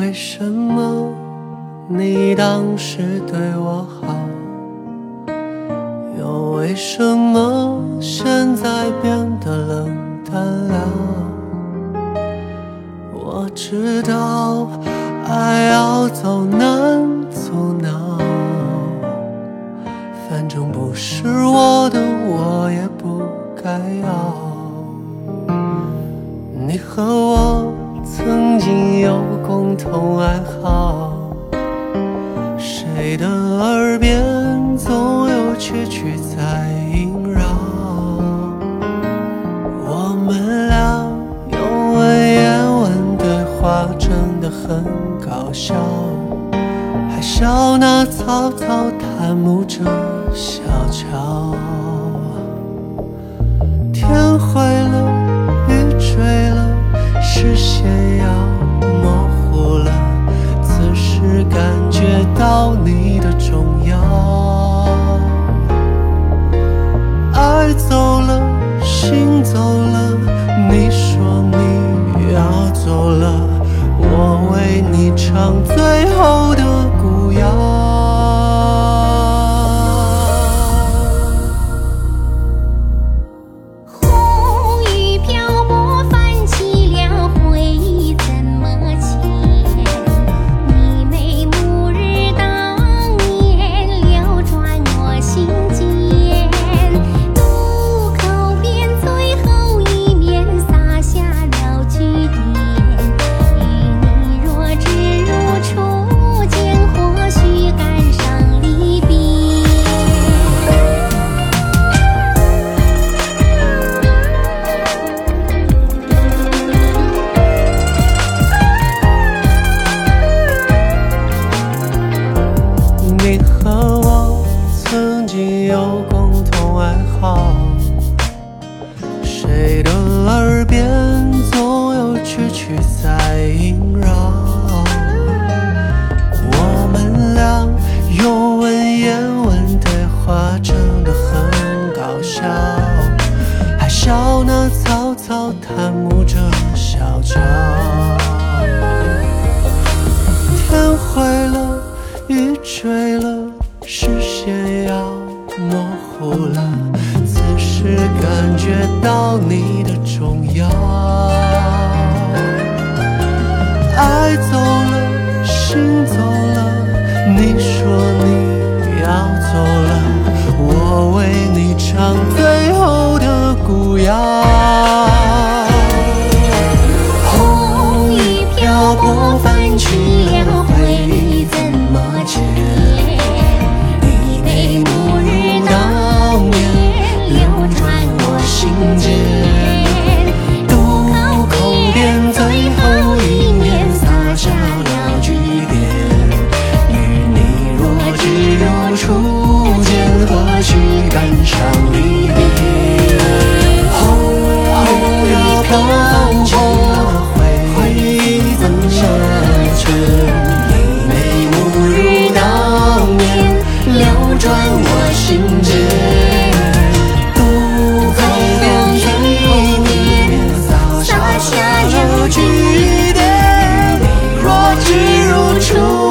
为什么你当时对我好，又为什么现在变得冷淡了？我知道爱要走难走难，反正不是我的，我也不该要。你和我曾经有共同爱好，谁的耳边总有蛐蛐在萦绕。我们俩用文言文对话，真的很搞笑，还笑那曹操贪慕着小乔。到你的重要。爱走了，心走了，你说你要走了，我为你唱最后的谁的耳边。只感觉到你的重要。爱走了心走了你说你要走了我为你唱最后的古谣。出。